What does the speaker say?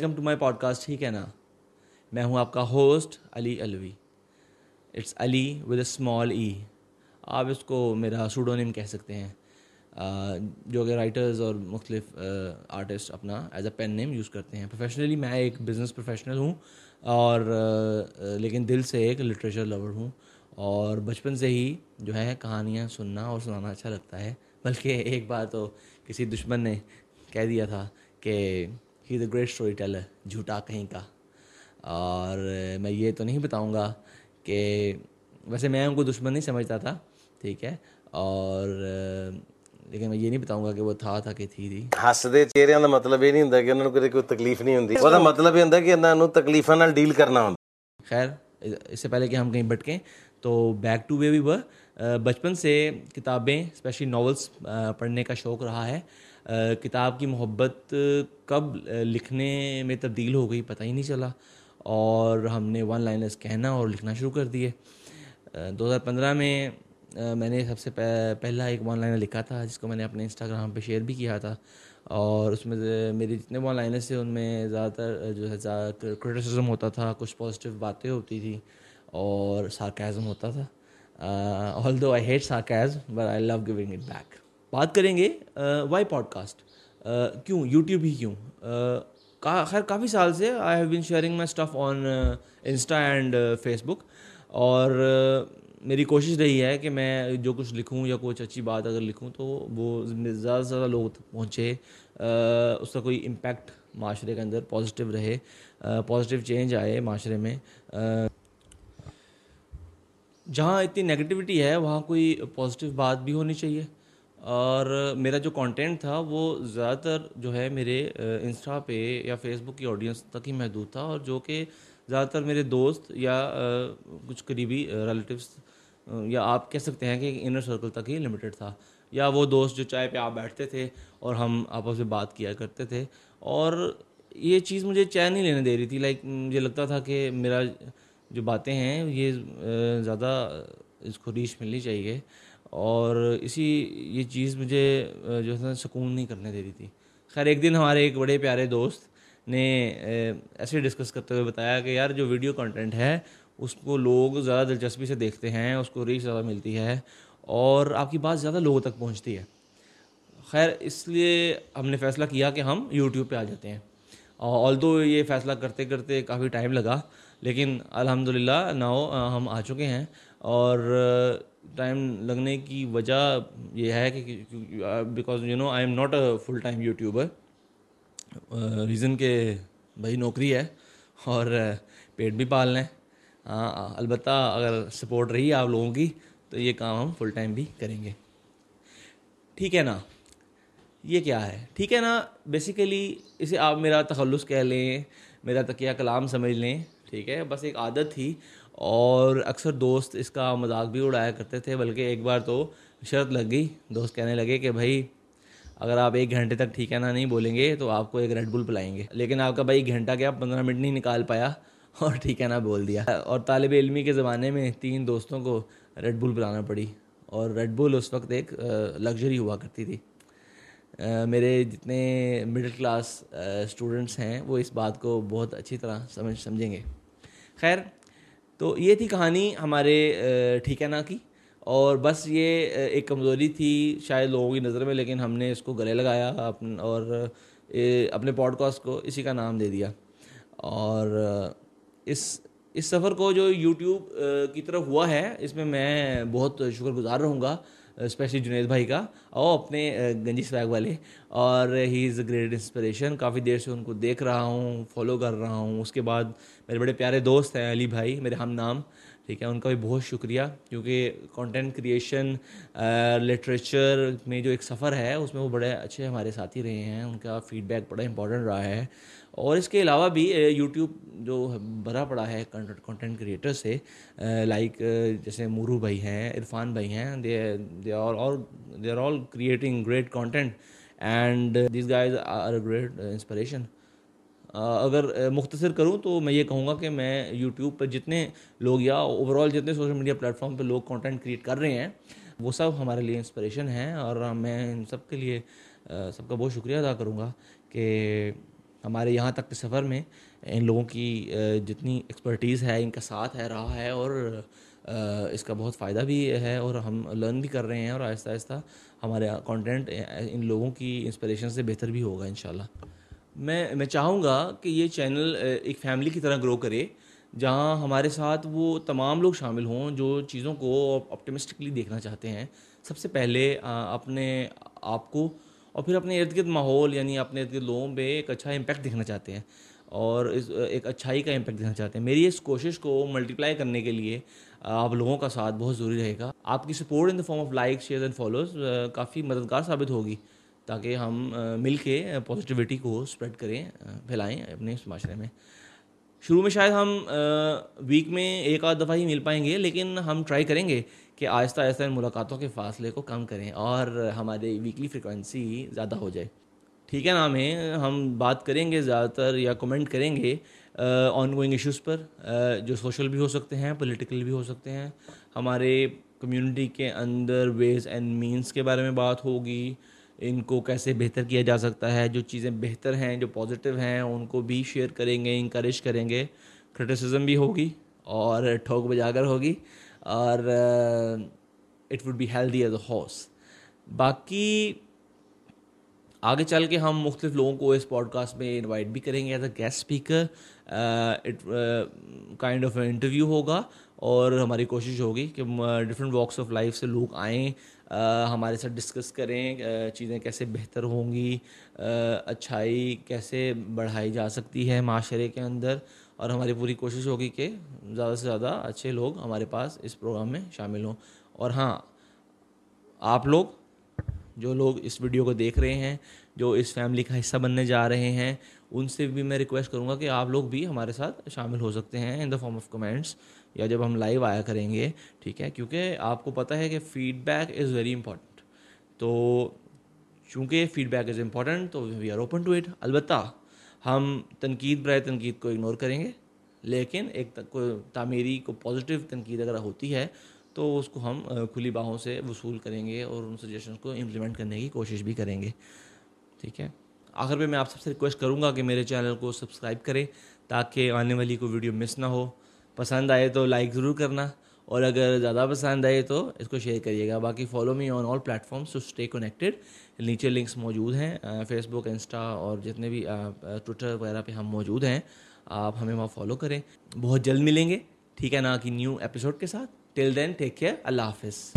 Welcome to my podcast ٹھیک ہے نا؟ میں ہوں آپ کا host Ali Alvi it's Ali with a small e آپ اس کو میرا سوڈونیم کہہ سکتے ہیں۔ جو کہ رائٹرز اور مختلف آرٹسٹ اپنا as a pen name use کرتے ہیں۔ پروفیشنلی میں ایک بزنس پروفیشنل ہوں اور لیکن دل سے ایک لٹریچر لور ہوں۔ اور بچپن سے ہی جو ہے کہانیاں سننا اور سنانا اچھا لگتا ہے۔ بلکہ ایک بار تو کسی دشمن نے کہہ دیا تھا کہ he the great story tailor جھوٹا کہیں کا۔ اور میں یہ تو نہیں بتاؤں گا کہ ویسے میں ان کو دشمن نہیں سمجھتا تھا ٹھیک ہے؟ اور لیکن میں یہ نہیں بتاؤں گا کہ وہ تھا تھا کہ تھی تھی۔ ہسدے چہرے کا مطلب یہ نہیں ہوتا کہ انہوں کو کوئی تکلیف نہیں ہوتی وہ مطلب یہ ہوتا کہ انہوں تکلیفوں ڈیل کرنا ہوتا خیر اس سے پہلے کہ ہم کہیں بٹکیں تو بیک ٹو وے بھی وہ بچپن سے کتابیں اسپیشلی ناولس پڑھنے کا شوق رہا ہے۔ کتاب کی محبت کب لکھنے میں تبدیل ہو گئی پتہ ہی نہیں چلا۔ اور ہم نے ون لائنرس کہنا اور لکھنا شروع کر دیے۔ دو ہزار پندرہ میں میں نے سب سے پہلا ایک ون لائنر لکھا تھا، جس کو میں نے اپنے انسٹاگرام پہ شیئر بھی کیا تھا۔ اور اس میں میری جتنے ون لائنرس تھے، ان میں زیادہ تر جو ہے کرٹیسزم ہوتا تھا، کچھ پازیٹیو باتیں ہوتی تھیں اور سارکیزم ہوتا تھا۔ Although I hate sarcasm but I love going it back بات کریں گے وائی پوڈ کاسٹ کیوں یوٹیوب ہی کیوں? Uh, خیر کافی سال سے I have been sharing my stuff on Insta and Facebook اور uh, میری کوشش رہی ہے کہ میں جو کچھ لکھوں یا کچھ اچھی بات اگر لکھوں تو وہ زیادہ سے زیادہ لوگوں تک پہنچے. Uh, اس کا کوئی امپیکٹ معاشرے کے اندر پازیٹیو رہے. پازیٹیو چینج آئے معاشرے میں. جہاں اتنی نگیٹیوٹی ہے، وہاں کوئی پازیٹیو بات بھی ہونی چاہیے۔ اور میرا جو کانٹینٹ تھا، وہ زیادہ تر جو ہے میرے انسٹا پہ یا فیس بک کی آڈینس تک ہی محدود تھا۔ اور جو کہ زیادہ تر میرے دوست یا کچھ قریبی ریلیٹیوس یا آپ کہہ سکتے ہیں کہ انر سرکل تک ہی لمیٹیڈ تھا۔ یا وہ دوست جو چائے پہ آپ بیٹھتے تھے اور ہم آپس میں بات کیا کرتے تھے۔ اور یہ چیز مجھے چین نہیں لینے دے رہی تھی۔ لائک مجھے لگتا تھا کہ میرا جو باتیں ہیں، یہ زیادہ اس کو ریچ ملنی چاہیے۔ اور اسی، یہ چیز مجھے جو ہے نا، سکون نہیں کرنے دے رہی تھی۔ خیر، ایک دن ہمارے ایک بڑے پیارے دوست نے ایسے ڈسکس کرتے ہوئے بتایا کہ یار، جو ویڈیو کنٹینٹ ہے، اس کو لوگ زیادہ دلچسپی سے دیکھتے ہیں، اس کو ریچ زیادہ ملتی ہے، اور آپ کی بات زیادہ لوگوں تک پہنچتی ہے۔ خیر، اس لیے ہم نے فیصلہ کیا کہ ہم یوٹیوب پہ آ جاتے ہیں۔ آل دو یہ فیصلہ کرتے کرتے کافی ٹائم لگا لیکن الحمد للہ ناؤ ہم آ چکے ہیں اور ٹائم لگنے کی وجہ یہ ہے کہ because you know I am not a full time YouTuber reason کہ بھائی نوکری ہے اور پیٹ بھی پالنا ہے ہاں البتہ اگر سپورٹ رہی آپ لوگوں کی تو یہ کام ہم فل ٹائم بھی کریں گے۔ ٹھیک ہے نا؟ یہ کیا ہے؟ ٹھیک ہے نا؟ بیسیکلی اسے آپ میرا تخلص کہہ لیں، میرا تکیہ کلام سمجھ لیں۔ ٹھیک ہے، بس ایک عادت تھی۔ اور اکثر دوست اس کا مذاق بھی اڑایا کرتے تھے، بلکہ ایک بار تو شرط لگ گئی۔ دوست کہنے لگے کہ بھائی، اگر آپ ایک گھنٹے تک ٹھیک ہے نا نہیں بولیں گے، تو آپ کو ایک ریڈ بل پلائیں گے۔ لیکن آپ کا بھائی گھنٹہ کیا پندرہ منٹ نہیں نکال پایا اور ٹھیک ہے نا بول دیا۔ اور طالب علمی کے زمانے میں تین دوستوں کو ریڈ بل پلانا پڑی۔ اور ریڈ بل اس وقت ایک لگژری ہوا کرتی تھی۔ میرے جتنے مڈل کلاس اسٹوڈنٹس ہیں، وہ اس بات کو بہت اچھی طرح سمجھ، سمجھیں گے۔ خیر، تو یہ تھی کہانی ہمارے ٹھیکانہ کی۔ اور بس یہ ایک کمزوری تھی شاید لوگوں کی نظر میں، لیکن ہم نے اس کو گلے لگایا اور اپنے پوڈ کاسٹ کو اسی کا نام دے دیا۔ اور اس اس سفر کو جو یوٹیوب کی طرف ہوا ہے، اس میں میں بہت شکر گزار رہوں گا۔ اسپیشلی جنید بھائی کا او اپنے گنجی سویگ والے اور ہی از اے گریٹ انسپریشن کافی دیر سے ان کو دیکھ رہا ہوں فالو کر رہا ہوں اس کے بعد میرے بڑے پیارے دوست ہیں علی بھائی میرے ہم نام ٹھیک ہے؟ ان کا بھی بہت شکریہ، کیونکہ کانٹینٹ کریشن لٹریچر میں جو ایک سفر ہے، اس میں وہ بڑے اچھے ہمارے ساتھی رہے ہیں، ان کا فیڈ بیک بڑا امپورٹنٹ رہا ہے۔ اور اس کے علاوہ بھی یوٹیوب جو بھرا پڑا ہے کانٹینٹ کریٹر سے لائک جیسے مورو بھائی ہیں، عرفان بھائی ہیں they are all creating great content and these guys are a great inspiration اگر مختصر کروں تو میں یہ کہوں گا کہ میں یوٹیوب پہ جتنے لوگ یا اوور آل جتنے سوشل میڈیا پلیٹفارم پہ لوگ کانٹینٹ کریٹ کر رہے ہیں، وہ سب ہمارے لیے انسپریشن ہیں اور میں ان سب کے لیے سب کا بہت شکریہ ادا کروں گا کہ ہمارے یہاں تک کے سفر میں ان لوگوں کی جتنی ایکسپرٹیز ہے، ان کا ساتھ ہے رہا ہے اور اس کا بہت فائدہ بھی ہے اور ہم لرن بھی کر رہے ہیں اور آہستہ آہستہ ہمارے کانٹینٹ ان لوگوں کی انسپریشن سے بہتر بھی ہوگا انشاءاللہ۔ میں میں چاہوں گا کہ یہ چینل ایک فیملی کی طرح گرو کرے، جہاں ہمارے ساتھ وہ تمام لوگ شامل ہوں جو چیزوں کو آپٹیمسٹکلی دیکھنا چاہتے ہیں۔ سب سے پہلے اپنے آپ کو اور پھر اپنے ارد گرد ماحول یعنی اپنے ارد گرد لوگوں پہ ایک اچھا امپیکٹ دیکھنا چاہتے ہیں اور اس، ایک اچھائی کا امپیکٹ دیکھنا چاہتے ہیں۔ میری اس کوشش کو ملٹیپلائی کرنے کے لیے آپ لوگوں کا ساتھ بہت ضروری رہے گا۔ آپ کی support in the form of like share and follows کافی مددگار ثابت ہوگی۔ تاکہ ہم مل کے پازیٹیوٹی کو اسپریڈ کریں پھیلائیں اپنے اس معاشرے میں۔ شروع میں شاید ہم ویک میں ایک آدھ دفعہ ہی مل پائیں گے، لیکن ہم ٹرائی کریں گے کہ آہستہ آہستہ ان ملاقاتوں کے فاصلے کو کم کریں اور ہمارے ویکلی فریکوینسی زیادہ ہو جائے۔ ٹھیک ہے نام ہے ہم بات کریں گے زیادہ تر یا کمنٹ کریں گے آن گوئنگ ایشوز پر جو سوشل بھی ہو سکتے ہیں پولیٹیکل بھی ہو سکتے ہیں۔ ہمارے کمیونٹی کے اندر ویز اینڈ مینس کے بارے میں بات ہوگی۔ ان کو کیسے بہتر کیا جا سکتا ہے، جو چیزیں بہتر ہیں، جو پازیٹیو ہیں، ان کو بھی شیئر کریں گے انکریج کریں گے۔ کرٹیسزم بھی ہوگی اور ٹھوک بجا کر ہوگی اور it would be healthy as a house باقی آگے چل کے ہم مختلف لوگوں کو اس پوڈ کاسٹ میں انوائٹ بھی کریں گے as a guest speaker it kind of interview ہوگا اور ہماری کوشش ہوگی کہ ڈفرینٹ واکس آف لائف سے لوگ آئیں۔ ہمارے ساتھ ڈسکس کریں چیزیں کیسے بہتر ہوں گی اچھائی کیسے بڑھائی جا سکتی ہے معاشرے کے اندر، اور ہماری پوری کوشش ہوگی کہ زیادہ سے زیادہ اچھے لوگ ہمارے پاس اس پروگرام میں شامل ہوں۔ اور ہاں آپ لوگ، جو لوگ اس ویڈیو کو دیکھ رہے ہیں جو اس فیملی کا حصہ بننے جا رہے ہیں، ان سے بھی میں ریکویسٹ کروں گا کہ آپ لوگ بھی ہمارے ساتھ شامل ہو سکتے ہیں in the form of comments یا جب ہم لائیو آیا کریں گے، ٹھیک ہے؟ کیونکہ آپ کو پتہ ہے کہ feedback is very important تو چونکہ فیڈ بیک از امپورٹنٹ تو we are open to it البتہ ہم تنقید برائے تنقید کو اگنور کریں گے، لیکن ایک تعمیری کو پازیٹیو تنقید اگر ہوتی ہے، تو اس کو ہم کھلی باہوں سے وصول کریں گے اور ان سجیشنس کو امپلیمنٹ کرنے کی کوشش بھی کریں گے۔ ٹھیک ہے۔ آخر پہ میں آپ سب سے ریکویسٹ کروں گا کہ میرے چینل کو سبسکرائب کریں تاکہ آنے والی کوئی ویڈیو مس نہ ہو۔ پسند آئے تو لائک ضرور کرنا اور اگر زیادہ پسند آئے تو اس کو شیئر کریے گا۔ باقی follow me on all platforms to stay connected نیچے لنکس موجود ہیں فیس بک انسٹا اور جتنے بھی ٹویٹر وغیرہ پہ ہم موجود ہیں۔ آپ ہمیں وہاں فالو کریں۔ بہت جلد ملیں گے۔ ٹھیک ہے نا، کہ نیو ایپیسوڈ کے ساتھ۔ ٹل دین ٹیک کیئر اللہ حافظ۔